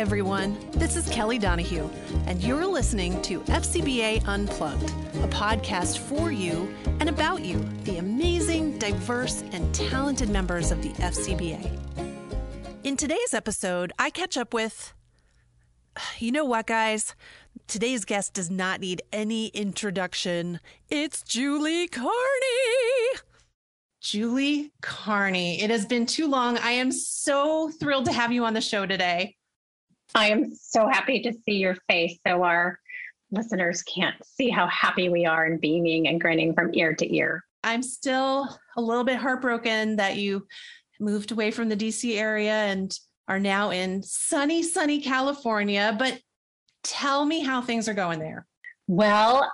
everyone. This is Kelly Donahue, and you're listening to FCBA Unplugged, a podcast for you and about you, the amazing, diverse, and talented members of the FCBA. In today's episode, I catch up with. You know what, guys? Today's guest does not need any introduction. It's Julie Kearney. Julie Kearney. It has been too long. I am so thrilled to have you on the show today. I am so happy to see your face so our listeners can't see how happy we are and beaming and grinning from ear to ear. I'm still a little bit heartbroken that you moved away from the DC area and are now in sunny, sunny California. But tell me how things are going there. Well,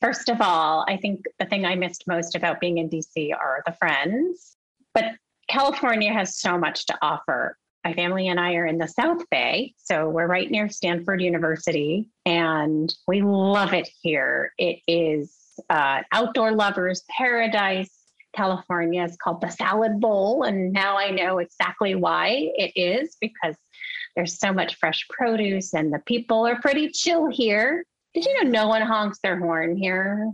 first of all, I think the thing I missed most about being in DC are the friends. But California has so much to offer my family and I are in the South Bay. So we're right near Stanford University and we love it here. It is uh, outdoor lovers paradise. California is called the salad bowl. And now I know exactly why it is because there's so much fresh produce and the people are pretty chill here. Did you know no one honks their horn here?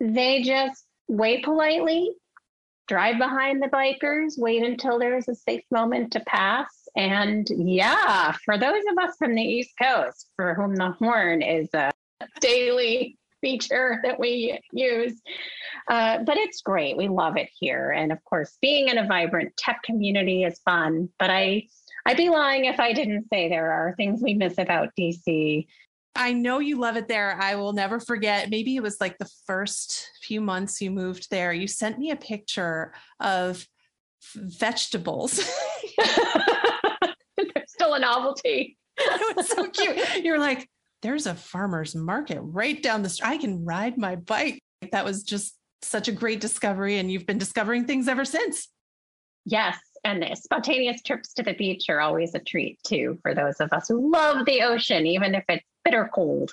They just wait politely drive behind the bikers, wait until there's a safe moment to pass. And yeah, for those of us from the East Coast for whom the horn is a daily feature that we use. Uh, but it's great. We love it here. And of course, being in a vibrant tech community is fun. But I, I'd be lying if I didn't say there are things we miss about DC. I know you love it there. I will never forget. Maybe it was like the first few months you moved there. You sent me a picture of vegetables. Still a novelty. it was so cute. You're like, there's a farmer's market right down the street. I can ride my bike. That was just such a great discovery. And you've been discovering things ever since. Yes and the spontaneous trips to the beach are always a treat too for those of us who love the ocean, even if it's bitter cold.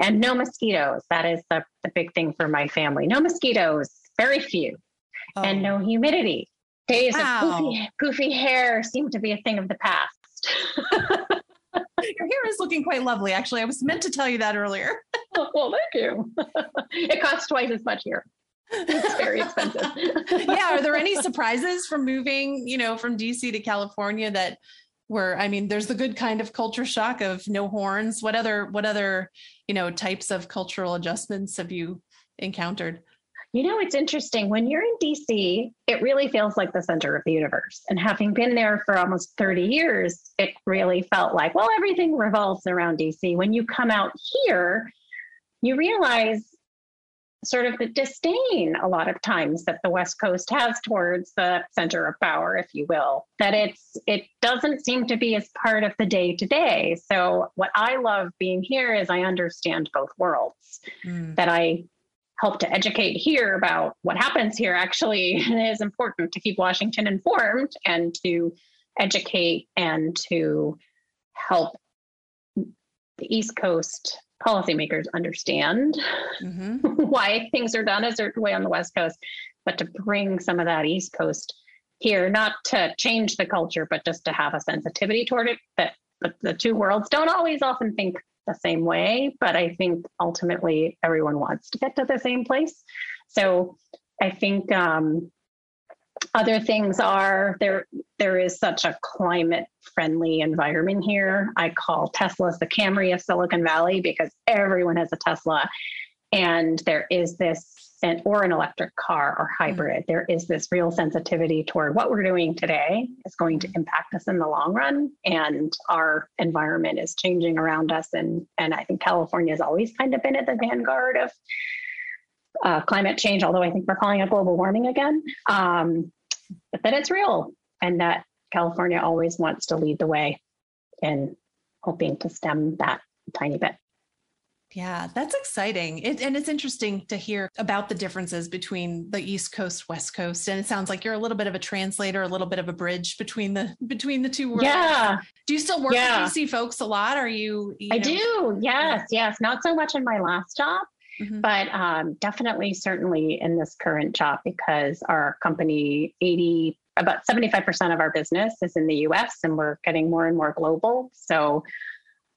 And no mosquitoes. That is the, the big thing for my family. No mosquitoes, very few, oh. and no humidity. Days wow. of poofy, poofy hair seem to be a thing of the past. Your hair is looking quite lovely, actually. I was meant to tell you that earlier. oh, well, thank you. it costs twice as much here it's very expensive. yeah. Are there any surprises from moving, you know, from DC to California that were, I mean, there's the good kind of culture shock of no horns. What other, what other, you know, types of cultural adjustments have you encountered? You know, it's interesting. When you're in DC, it really feels like the center of the universe. And having been there for almost 30 years, it really felt like, well, everything revolves around DC. When you come out here, you realize sort of the disdain a lot of times that the west coast has towards the center of power if you will that it's it doesn't seem to be as part of the day to day so what i love being here is i understand both worlds mm. that i help to educate here about what happens here actually is important to keep washington informed and to educate and to help the east coast policymakers understand mm-hmm. why things are done a certain way on the West Coast, but to bring some of that East Coast here, not to change the culture, but just to have a sensitivity toward it. That the two worlds don't always often think the same way, but I think ultimately everyone wants to get to the same place. So I think um, other things are there there is such a climate friendly environment here. I call teslas the camry of silicon valley because everyone has a tesla. And there is this and or an electric car or hybrid. Mm-hmm. there is this real sensitivity toward what we're doing today is going to impact us in the long run. And our environment is changing around us. And and i think california has always kind of been at the vanguard of uh, climate change, although I think we're calling it global warming again. Um, but that it's real and that California always wants to lead the way in hoping to stem that tiny bit. Yeah, that's exciting. It, and it's interesting to hear about the differences between the East Coast, West Coast. And it sounds like you're a little bit of a translator, a little bit of a bridge between the between the two worlds. Yeah. Do you still work yeah. with DC folks a lot? Are you, you I know? do. Yes, yes. Not so much in my last job, Mm-hmm. But um, definitely, certainly in this current job, because our company, 80 about 75% of our business is in the US and we're getting more and more global. So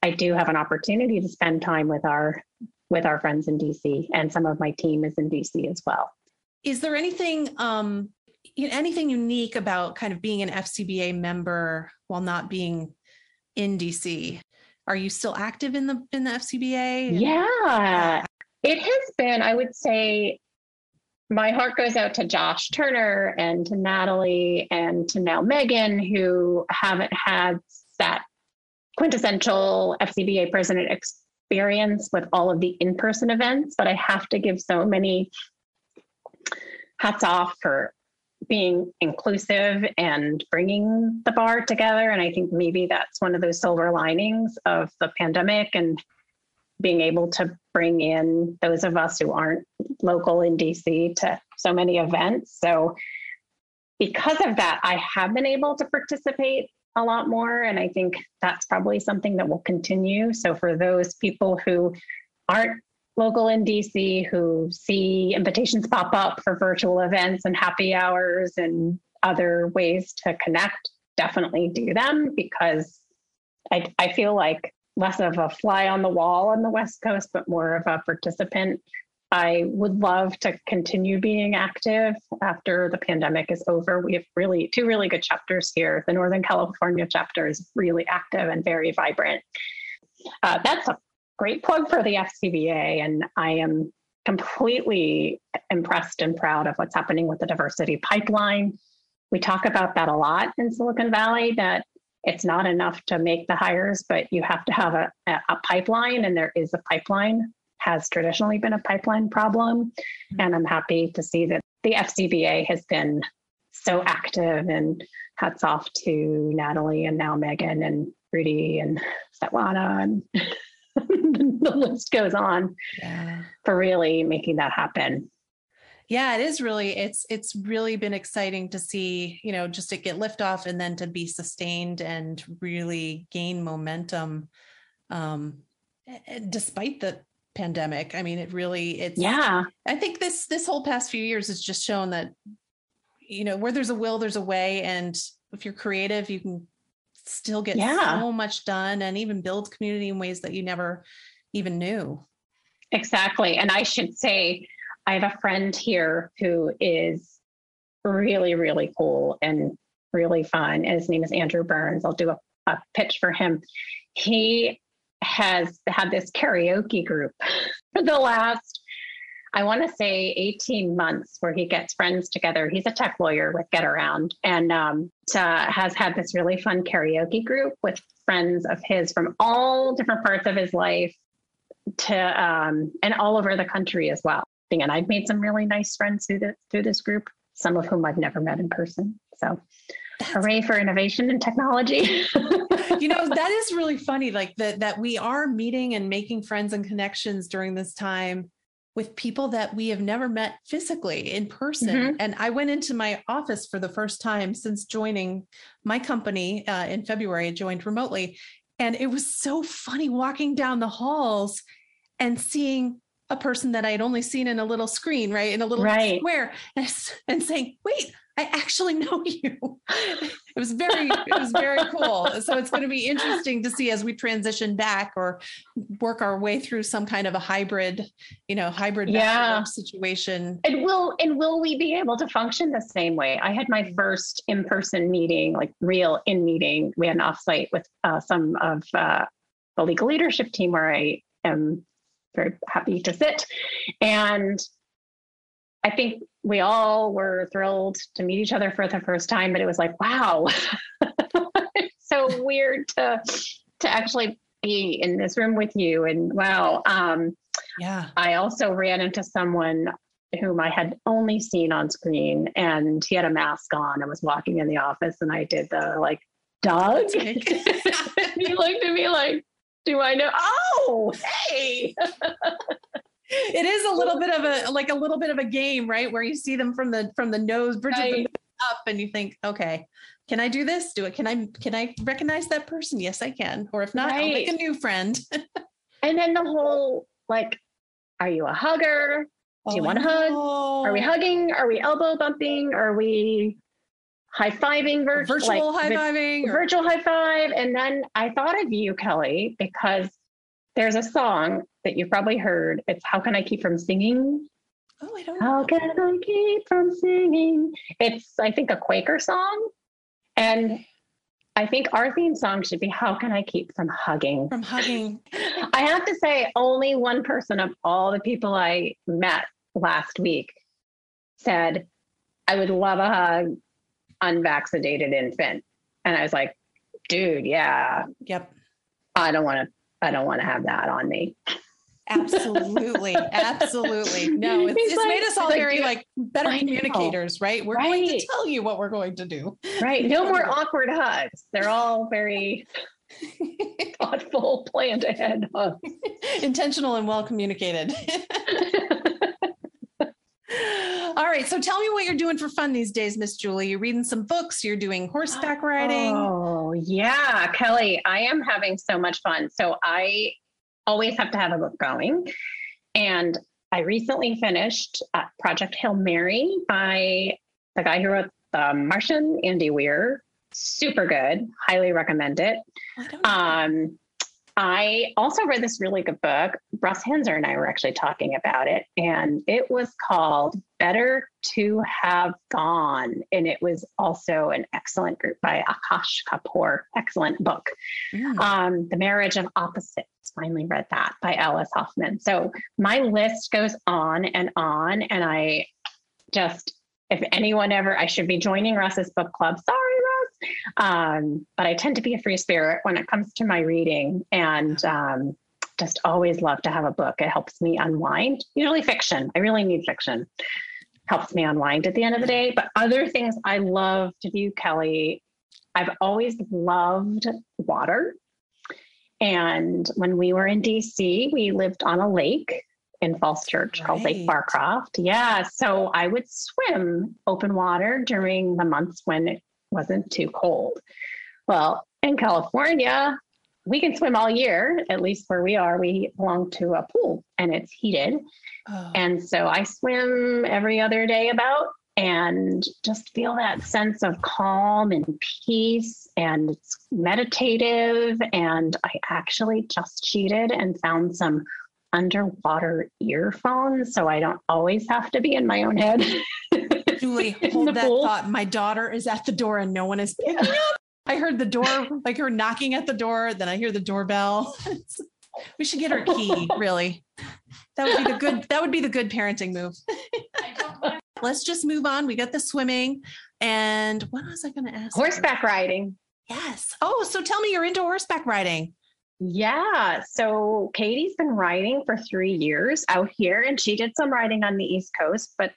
I do have an opportunity to spend time with our with our friends in DC and some of my team is in DC as well. Is there anything um anything unique about kind of being an FCBA member while not being in DC? Are you still active in the in the FCBA? Yeah. It has been, I would say, my heart goes out to Josh Turner and to Natalie and to now Megan, who haven't had that quintessential FCBA president experience with all of the in person events. But I have to give so many hats off for being inclusive and bringing the bar together. And I think maybe that's one of those silver linings of the pandemic and being able to bring in those of us who aren't local in DC to so many events. So, because of that, I have been able to participate a lot more. And I think that's probably something that will continue. So, for those people who aren't local in DC who see invitations pop up for virtual events and happy hours and other ways to connect, definitely do them because I, I feel like less of a fly on the wall on the West Coast, but more of a participant. I would love to continue being active after the pandemic is over. We have really two really good chapters here. The Northern California chapter is really active and very vibrant. Uh, that's a great plug for the FCBA, and I am completely impressed and proud of what's happening with the diversity pipeline. We talk about that a lot in Silicon Valley that it's not enough to make the hires, but you have to have a, a pipeline, and there is a pipeline, has traditionally been a pipeline problem. Mm-hmm. And I'm happy to see that the FCBA has been so active and hats off to Natalie and now Megan and Rudy and Svetlana and the list goes on yeah. for really making that happen yeah it is really it's it's really been exciting to see you know just to get liftoff and then to be sustained and really gain momentum um despite the pandemic. I mean it really it's yeah. I think this this whole past few years has just shown that you know where there's a will there's a way. And if you're creative you can still get yeah. so much done and even build community in ways that you never even knew. Exactly. And i should say I have a friend here who is really, really cool and really fun. His name is Andrew Burns. I'll do a, a pitch for him. He has had this karaoke group for the last, I want to say 18 months where he gets friends together. He's a tech lawyer with Getaround and um, has had this really fun karaoke group with friends of his from all different parts of his life to um, and all over the country as well and I've made some really nice friends through this through this group, some of whom I've never met in person. So hooray for innovation and technology. you know, that is really funny. Like that that we are meeting and making friends and connections during this time with people that we have never met physically in person. Mm-hmm. And I went into my office for the first time since joining my company uh, in February. I joined remotely. And it was so funny walking down the halls and seeing a person that I had only seen in a little screen, right, in a little right. square, and, and saying, "Wait, I actually know you." it was very, it was very cool. So it's going to be interesting to see as we transition back or work our way through some kind of a hybrid, you know, hybrid yeah. situation. And will and will we be able to function the same way? I had my first in-person meeting, like real in meeting. We had an offsite with uh, some of uh, the legal leadership team where I am very happy to sit. And I think we all were thrilled to meet each other for the first time, but it was like, wow, it's so weird to to actually be in this room with you. And wow, um, yeah. I also ran into someone whom I had only seen on screen, and he had a mask on and was walking in the office, and I did the like, Doug. he looked at me like, do I know? Oh, hey. it is a little bit of a like a little bit of a game, right? Where you see them from the from the nose, bridge right. the up, and you think, okay, can I do this? Do it? Can I can I recognize that person? Yes, I can. Or if not, right. I'll make a new friend. and then the whole like, are you a hugger? Do you oh, want to hug? Are we oh. hugging? Are we elbow bumping? Are we high fiving, vir- virtual like, high fiving, virtual high five. And then I thought of you, Kelly, because there's a song that you've probably heard. It's How Can I Keep From Singing? Oh, I don't know. How can I keep from singing? It's, I think, a Quaker song. And I think our theme song should be How Can I Keep From Hugging? From hugging. I have to say, only one person of all the people I met last week said, I would love a hug, unvaccinated infant. And I was like, dude, yeah, Yep. I don't want to, I don't want to have that on me. Absolutely. Absolutely. No, it's, it's like- made us all like, very like better communicators, right? We're going to tell you what we're going to do. Right. No more awkward hugs. They're all very thoughtful, planned ahead hugs. Intentional and well communicated. All right. So tell me what you're doing for fun these days, Miss Julie. You're reading some books, you're doing horseback riding. Oh, yeah. Kelly, I am having so much fun. So I always have to have a book going. And I recently finished uh, Project Hail Mary by the guy who wrote The Martian, Andy Weir. Super good. Highly recommend it. I. Um, I also read this really good book. Russ Hanser and I were actually talking about it, and it was called Better to Have Gone. And it was also an excellent group by Akash Kapoor. Excellent book. Mm. Um, the Marriage of Opposites. Finally read that by Alice Hoffman. So my list goes on and on. And I just, if anyone ever, I should be joining Russ's book club. Sorry, Russ. Um, but I tend to be a free spirit when it comes to my reading and um, just always love to have a book. It helps me unwind, usually fiction. I really need fiction. Helps me unwind at the end of the day. But other things I love to do, Kelly, I've always loved water. And when we were in DC, we lived on a lake in Falls Church called Lake Barcroft. Yeah. So I would swim open water during the months when it wasn't too cold. Well, in California, we can swim all year, at least where we are. We belong to a pool and it's heated. Oh, And so I swim every other day about and just feel that sense of calm and peace. And it's meditative. And I actually just cheated and found some underwater earphones. So I don't always have to be in my own head. Julie, hold that pool. thought. My daughter is at the door and no one is picking up. I heard the door, like her knocking at the door. Then I hear the doorbell. we should get her key, really. That would be the good, that would be the good parenting move. Let's just move on. We got the swimming. And what was I going to ask? Horseback riding. Yes. Oh, so tell me you're into horseback riding. Yeah. So Katie's been riding for three years out here, and she did some riding on the East Coast, but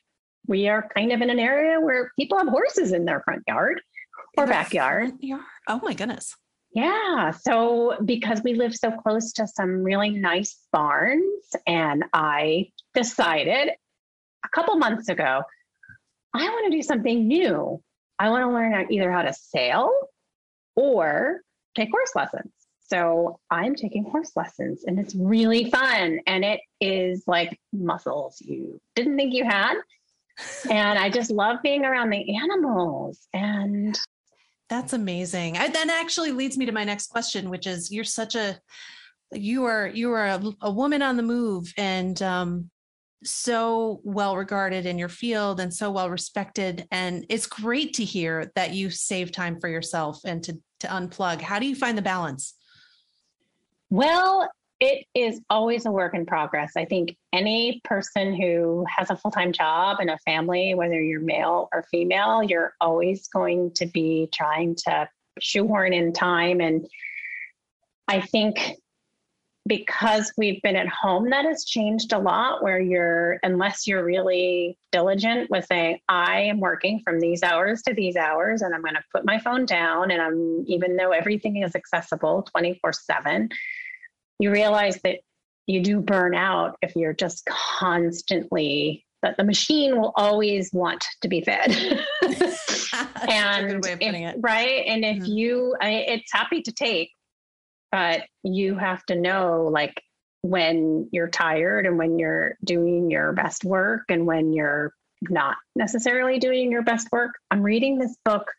we are kind of in an area where people have horses in their front yard or backyard. yard? Oh my goodness. Yeah. So because we live so close to some really nice barns, and I decided a couple months ago, I want to do something new. I want to learn either how to sail or take horse lessons. So I'm taking horse lessons and it's really fun. And it is like muscles you didn't think you had. And I just love being around the animals. And That's amazing. I, that actually leads me to my next question, which is you're such a you are you are a, a woman on the move and um, so well regarded in your field and so well respected. And it's great to hear that you save time for yourself and to to unplug. How do you find the balance? Well, it is always a work in progress. I think any person who has a full time job and a family, whether you're male or female, you're always going to be trying to shoehorn in time. And I think because we've been at home, that has changed a lot. Where you're, unless you're really diligent with saying, I am working from these hours to these hours, and I'm going to put my phone down, and I'm, even though everything is accessible 24 7, you realize that you do burn out if you're just constantly that the machine will always want to be fed and good way of putting if- right and if Mhm. you I, it's happy to take but you have to know like when you're tired and when you're doing your best work and when you're not necessarily doing your best work. I'm reading this book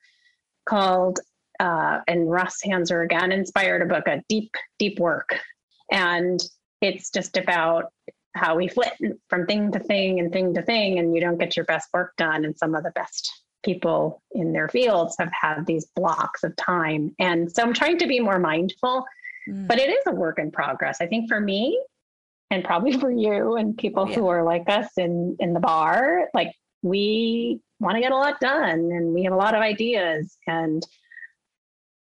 called, uh, and Russ Hanser again inspired a book, a deep, deep work. And it's just about how we flit from thing to thing and thing to thing, and you don't get your best work done. And some of the best people in their fields have had these blocks of time. And so I'm trying to be more mindful, mm. but it is a work in progress. I think for me, and probably for you and people yeah. who are like us in in the bar, like we want to get a lot done and we have a lot of ideas and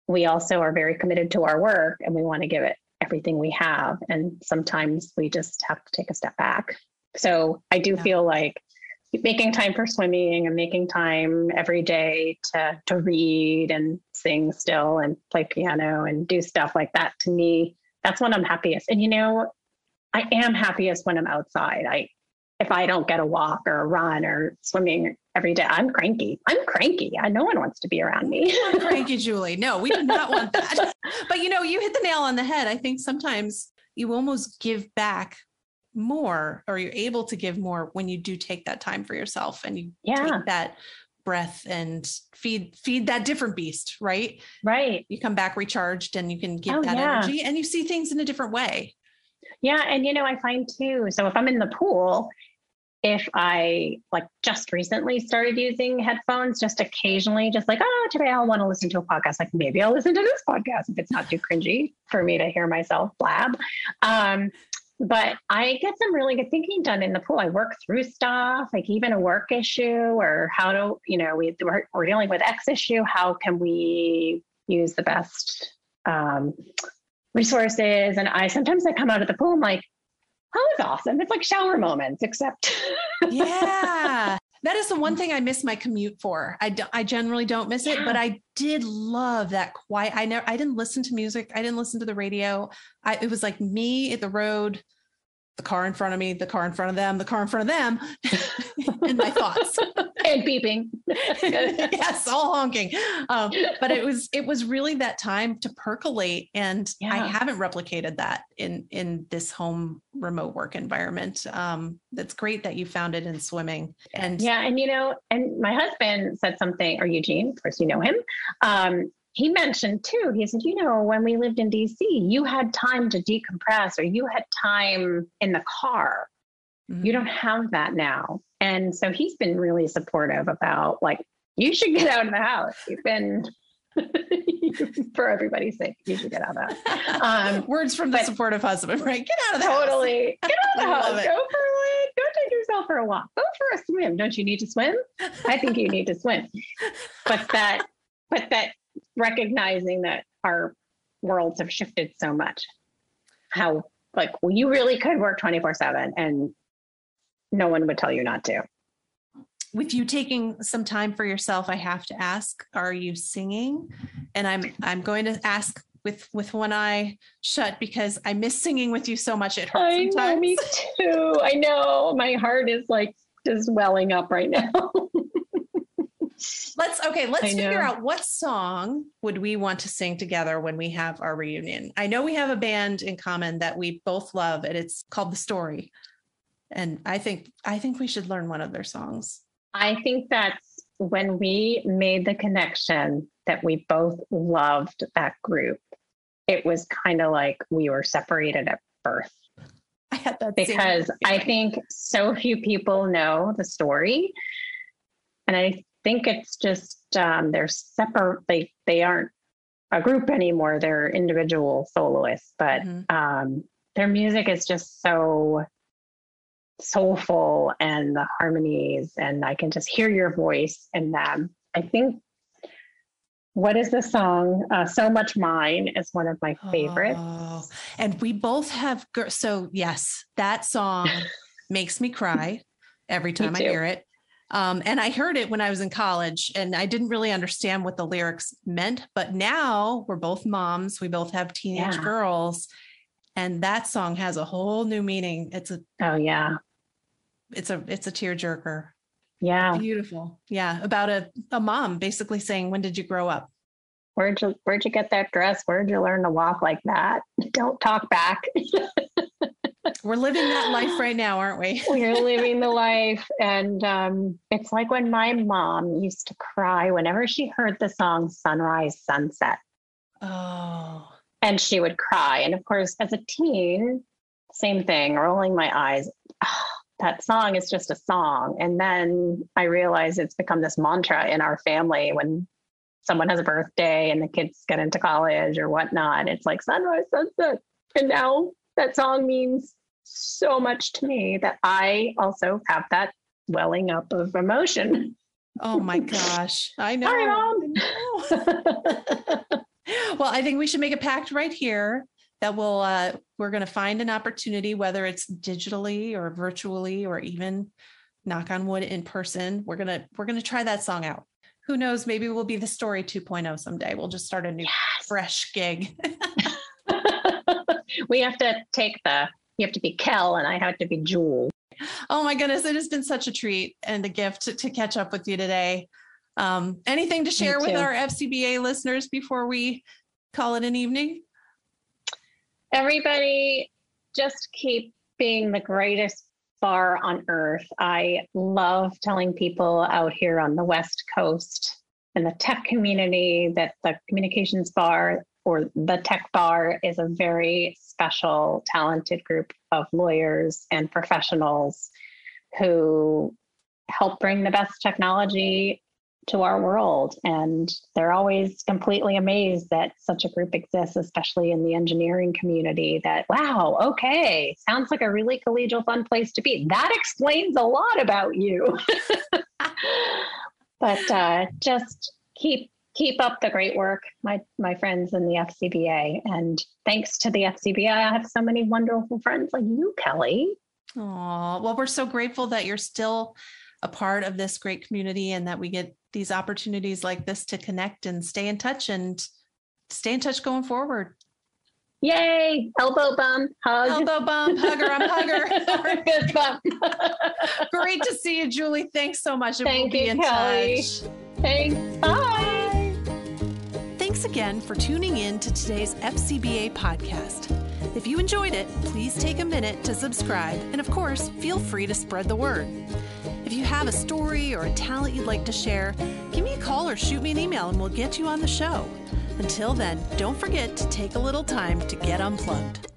we also are very committed to our work and we want to give it everything we have and sometimes we just have to take a step back. So i do yeah. feel like making time for swimming and making time every day to to read and sing still and play piano and do stuff like that to me that's when i'm happiest. And you know i am happiest when i'm outside. I if i don't get a walk or a run or swimming every day. I'm cranky. I'm cranky. I, no one wants to be around me. Cranky julie. No we do not want that. But you know you hit the nail on the head. I think sometimes you almost give back more or you're able to give more when you do take that time for yourself and you yeah. take that breath and feed feed that different beast right? Right. You come back recharged and you can give oh, that yeah. energy and you see things in a different way. Yeah and you know i find too so if i'm in the pool if i like just recently started using headphones just occasionally just like oh today i'll want to listen to a podcast like maybe i'll listen to this podcast if it's not too cringy for me to hear myself blab um but I get some really good thinking done in the pool. I work through stuff, like even a work issue or how to, you know, we, we're, we're dealing with X issue. How can we use the best um, resources? And I sometimes I come out of the pool, I'm like, oh, it's awesome. It's like shower moments, except. yeah. That is the one thing I miss my commute for. I, do, I generally don't miss it, but I did love that quiet. I never, I didn't listen to music. I didn't listen to the radio. I, it was like me at the road, the car in front of me, the car in front of them, the car in front of them, and my thoughts and beeping. yes, all honking. Um, but it was it was really that time to percolate, and yeah. I haven't replicated that in in this home remote work environment. Um, that's great that you found it in swimming. And yeah, and you know, and my husband said something, or Eugene, of course you know him. Um, he mentioned too, he said, you know, when we lived in DC, you had time to decompress or you had time in the car. Mm-hmm. You don't have that now. And so he's been really supportive about like, you should get out of the house. You've been for everybody's sake, you should get out of that. Um, Words from the supportive husband, right? Get out of the totally. House. Get out of the house. Go for like, go take yourself for a walk. Go for a swim. Don't you need to swim? I think you need to swim. But that, but that recognizing that our worlds have shifted so much. How like well, you really could work 24 7 and no one would tell you not to. With you taking some time for yourself, I have to ask, are you singing? And I'm I'm going to ask with with one eye shut because I miss singing with you so much. It hurts I sometimes. Know, me too. I know my heart is like just welling up right now. let's okay let's figure out what song would we want to sing together when we have our reunion. I know we have a band in common that we both love and it's called the story. And i think i think we should learn one of their songs. I think that's when we made the connection that we both loved that group. It was kind of like we were separated at birth. I had that because I think so few people know the story. And I think it's just um, they're separate. They they aren't a group anymore. They're individual soloists, but mm-hmm. um, their music is just so soulful and the harmonies, and I can just hear your voice in them. I think what is the song? Uh, so much mine is one of my favorites. Oh, and we both have so yes, that song makes me cry every time I hear it. Um, and I heard it when I was in college and I didn't really understand what the lyrics meant. But now we're both moms, we both have teenage yeah. girls, and that song has a whole new meaning. It's a oh yeah. It's a it's a tearjerker. Yeah. Beautiful. Yeah. About a, a mom basically saying, When did you grow up? Where'd you where'd you get that dress? Where'd you learn to walk like that? Don't talk back. We're living that life right now, aren't we? We're living the life. And um, it's like when my mom used to cry whenever she heard the song Sunrise, Sunset. Oh. And she would cry. And of course, as a teen, same thing, rolling my eyes. Oh, that song is just a song. And then I realize it's become this mantra in our family when someone has a birthday and the kids get into college or whatnot. It's like sunrise, sunset. And now that song means so much to me that I also have that welling up of emotion. Oh my gosh. I know. Sorry, Mom. Well, I think we should make a pact right here that we'll uh, we're going to find an opportunity, whether it's digitally or virtually or even knock on wood in person. We're gonna we're gonna try that song out. Who knows? Maybe we'll be the story 2.0 someday. We'll just start a new Yes. fresh gig. we have to take the you have to be Kel and I have to be Jewel. oh my goodness, it has been such a treat and a gift to, to catch up with you today. Um, anything to share with our FCBA listeners before we call it an evening? Everybody just keep being the greatest bar on earth. I love telling people out here on the West Coast in the tech community that the communications bar or the tech bar is a very special, talented group of lawyers and professionals who help bring the best technology to our world. And they're always completely amazed that such a group exists, especially in the engineering community. That, wow, okay, sounds like a really collegial, fun place to be. That explains a lot about you. but uh, just keep keep up the great work, my my friends in the FCBA. And thanks to the FCBA, I have so many wonderful friends like you, Kelly. Oh, well, we're so grateful that you're still a part of this great community and that we get these opportunities like this to connect and stay in touch and stay in touch going forward. Yay! Elbow bump, hug. Elbow bump, hugger, I'm hugger. Good bump. Great to see you, Julie. Thanks so much. Thank we'll be you, in Kelly. touch. Thanks. Bye. Thanks again for tuning in to today's FCBA podcast. If you enjoyed it, please take a minute to subscribe and, of course, feel free to spread the word. If you have a story or a talent you'd like to share, give me a call or shoot me an email and we'll get you on the show. Until then, don't forget to take a little time to get unplugged.